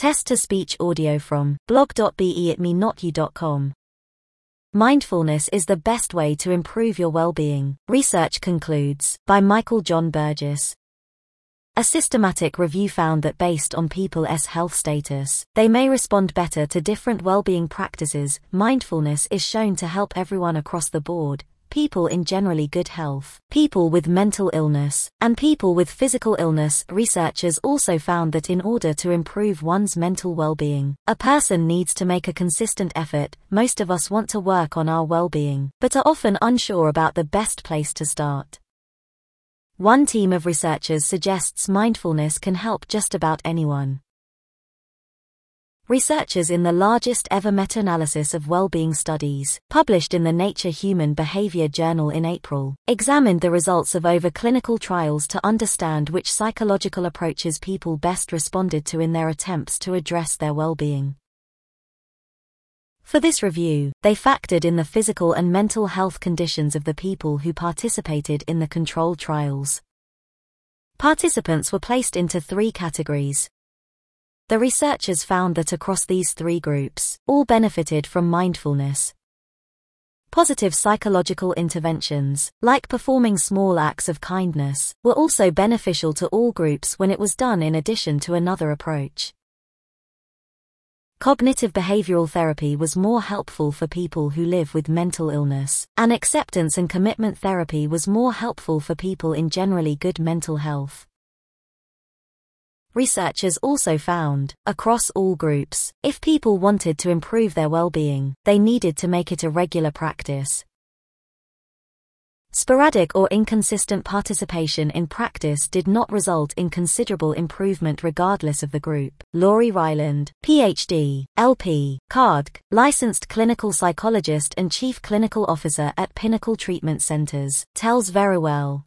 Test to speech audio from blog.be at me not you.com. Mindfulness is the best way to improve your well-being, research concludes, by Michael John Burgess. A systematic review found that based on people's health status, they may respond better to different well-being practices. Mindfulness is shown to help everyone across the board, people in generally good health, people with mental illness, and people with physical illness. Researchers also found that in order to improve one's mental well-being, a person needs to make a consistent effort. Most of us want to work on our well-being, but are often unsure about the best place to start. One team of researchers suggests mindfulness can help just about anyone. Researchers in the largest ever meta-analysis of well-being studies, published in the Nature Human Behavior Journal in April, examined the results of over clinical trials to understand which psychological approaches people best responded to in their attempts to address their well-being. For this review, they factored in the physical and mental health conditions of the people who participated in the control trials. Participants were placed into three categories, the researchers found that across these three groups, all benefited from mindfulness. Positive psychological interventions, like performing small acts of kindness, were also beneficial to all groups when it was done in addition to another approach. Cognitive behavioral therapy was more helpful for people who live with mental illness, and acceptance and commitment therapy was more helpful for people in generally good mental health. Researchers also found, across all groups, if people wanted to improve their well-being, they needed to make it a regular practice. Sporadic or inconsistent participation in practice did not result in considerable improvement regardless of the group. Laurie Ryland, PhD, LP, CARD, licensed clinical psychologist and chief clinical officer at Pinnacle Treatment Centers, tells Verywell,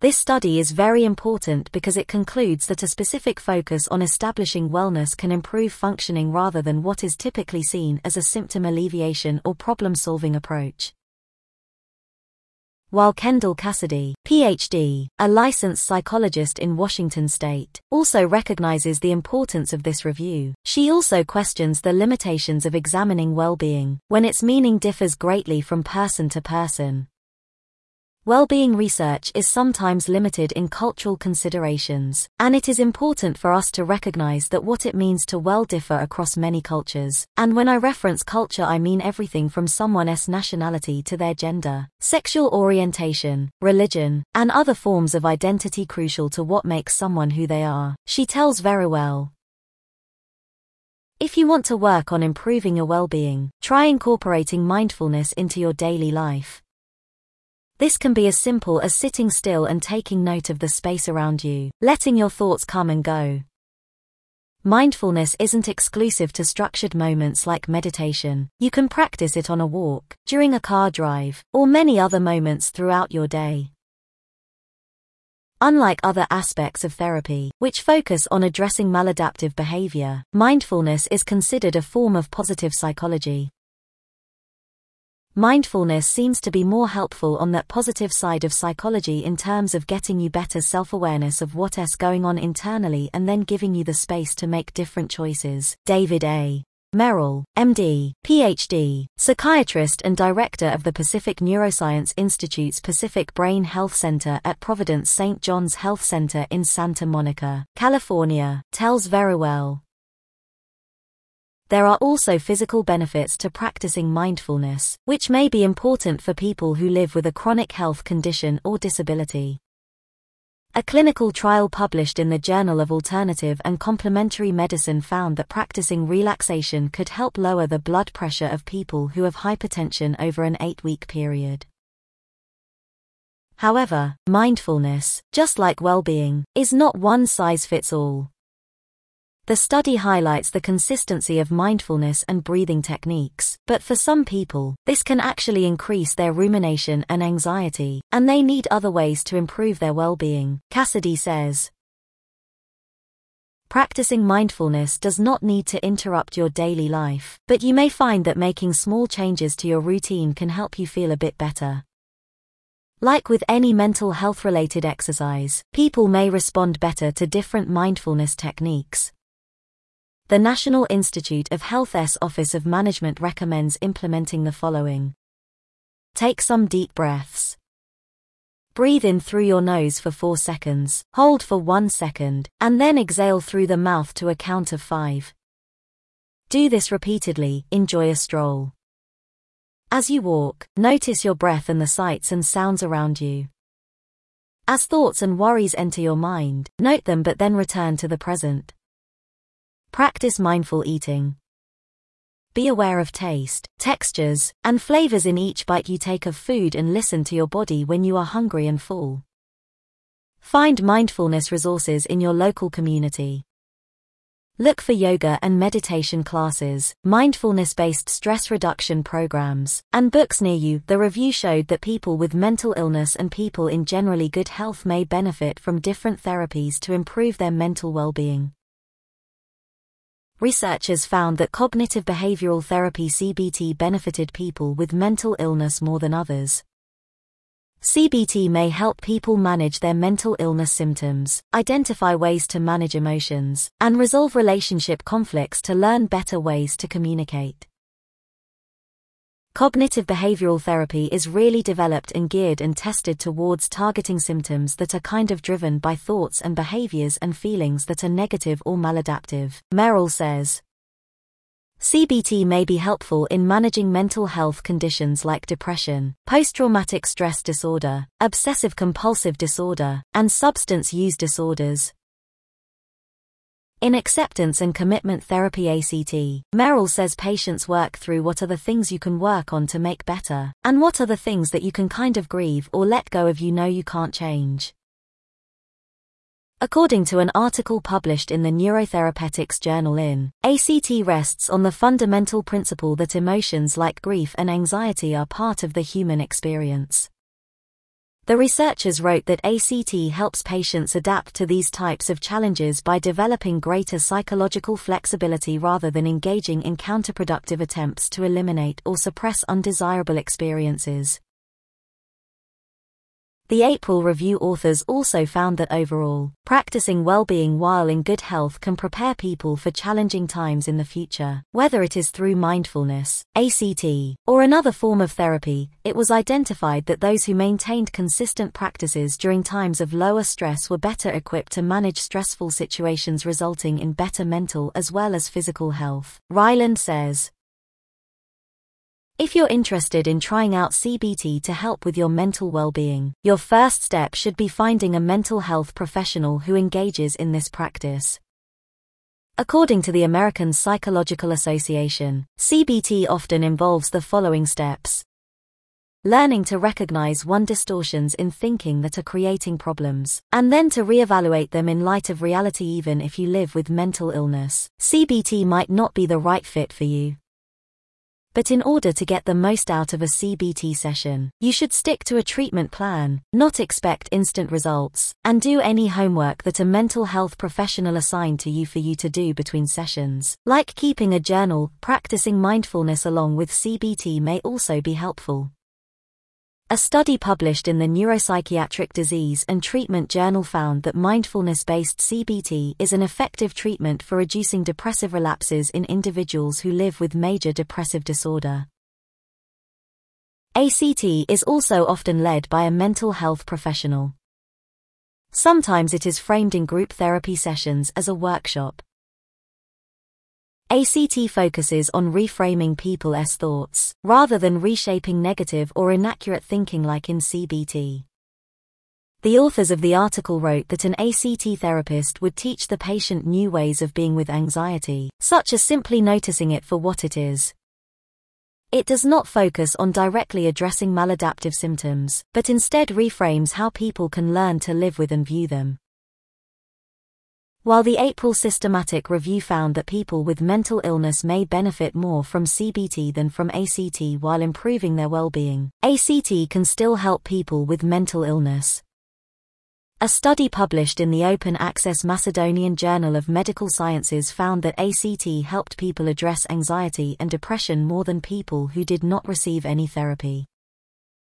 this study is very important because it concludes that a specific focus on establishing wellness can improve functioning rather than what is typically seen as a symptom alleviation or problem solving approach. While Kendall Cassidy, PhD, a licensed psychologist in Washington state, also recognizes the importance of this review, she also questions the limitations of examining well-being, when its meaning differs greatly from person to person. Well-being research is sometimes limited in cultural considerations, and it is important for us to recognize that what it means to well differ across many cultures. And when I reference culture I mean everything from someone's nationality to their gender, sexual orientation, religion, and other forms of identity crucial to what makes someone who they are. She tells Verywell. If you want to work on improving your well-being, try incorporating mindfulness into your daily life. This can be as simple as sitting still and taking note of the space around you, letting your thoughts come and go. Mindfulness isn't exclusive to structured moments like meditation. You can practice it on a walk, during a car drive, or many other moments throughout your day. Unlike other aspects of therapy, which focus on addressing maladaptive behavior, mindfulness is considered a form of positive psychology. Mindfulness seems to be more helpful on that positive side of psychology in terms of getting you better self-awareness of what's going on internally and then giving you the space to make different choices. David A. Merrill, MD, PhD, psychiatrist and director of the Pacific Neuroscience Institute's Pacific Brain Health Center at Providence St. John's Health Center in Santa Monica, California, tells Verywell. There are also physical benefits to practicing mindfulness, which may be important for people who live with a chronic health condition or disability. A clinical trial published in the Journal of Alternative and Complementary Medicine found that practicing relaxation could help lower the blood pressure of people who have hypertension over an eight week period. However, mindfulness, just like well being, is not one size fits all. The study highlights the consistency of mindfulness and breathing techniques, but for some people, this can actually increase their rumination and anxiety, and they need other ways to improve their well-being, Cassidy says. Practicing mindfulness does not need to interrupt your daily life, but you may find that making small changes to your routine can help you feel a bit better. Like with any mental health related exercise, people may respond better to different mindfulness techniques, The National Institute of Health's Office of Management recommends implementing the following. Take some deep breaths. Breathe in through your nose for 4 seconds, hold for 1 second, and then exhale through the mouth to a count of 5. Do this repeatedly, enjoy a stroll. As you walk, notice your breath and the sights and sounds around you. As thoughts and worries enter your mind, note them but then return to the present. Practice mindful eating. Be aware of taste, textures, and flavors in each bite you take of food and listen to your body when you are hungry and full. Find mindfulness resources in your local community. Look for yoga and meditation classes, mindfulness based stress reduction programs, and books near you. The review showed that people with mental illness and people in generally good health may benefit from different therapies to improve their mental well being researchers found that cognitive behavioral therapy CBT benefited people with mental illness more than others. CBT may help people manage their mental illness symptoms, identify ways to manage emotions, and resolve relationship conflicts to learn better ways to communicate. Cognitive behavioral therapy is really developed and geared and tested towards targeting symptoms that are kind of driven by thoughts and behaviors and feelings that are negative or maladaptive. Merrill says, CBT may be helpful in managing mental health conditions like depression, post-traumatic stress disorder, obsessive compulsive disorder, and substance use disorders, in Acceptance and Commitment Therapy ACT, Merrill says patients work through what are the things you can work on to make better, and what are the things that you can kind of grieve or let go of you know you can't change. According to an article published in the Neurotherapeutics Journal in, ACT rests on the fundamental principle that emotions like grief and anxiety are part of the human experience. The researchers wrote that ACT helps patients adapt to these types of challenges by developing greater psychological flexibility rather than engaging in counterproductive attempts to eliminate or suppress undesirable experiences. The April Review authors also found that overall, practicing well-being while in good health can prepare people for challenging times in the future. Whether it is through mindfulness, ACT, or another form of therapy, it was identified that those who maintained consistent practices during times of lower stress were better equipped to manage stressful situations resulting in better mental as well as physical health. Ryland says, if you're interested in trying out CBT to help with your mental well-being, your first step should be finding a mental health professional who engages in this practice. According to the American Psychological Association, CBT often involves the following steps. Learning to recognize one distortions in thinking that are creating problems, and then to reevaluate them in light of reality even if you live with mental illness. CBT might not be the right fit for you. But in order to get the most out of a CBT session, you should stick to a treatment plan, not expect instant results, and do any homework that a mental health professional assigned to you for you to do between sessions. Like keeping a journal, practicing mindfulness along with CBT may also be helpful. A study published in the Neuropsychiatric Disease and Treatment Journal found that mindfulness based CBT is an effective treatment for reducing depressive relapses in individuals who live with major depressive disorder. ACT is also often led by a mental health professional. Sometimes it is framed in group therapy sessions as a workshop. ACT focuses on reframing people's thoughts, rather than reshaping negative or inaccurate thinking like in CBT. The authors of the article wrote that an ACT therapist would teach the patient new ways of being with anxiety, such as simply noticing it for what it is. It does not focus on directly addressing maladaptive symptoms, but instead reframes how people can learn to live with and view them. While the April systematic review found that people with mental illness may benefit more from CBT than from ACT while improving their well-being, ACT can still help people with mental illness. A study published in the Open Access Macedonian Journal of Medical Sciences found that ACT helped people address anxiety and depression more than people who did not receive any therapy.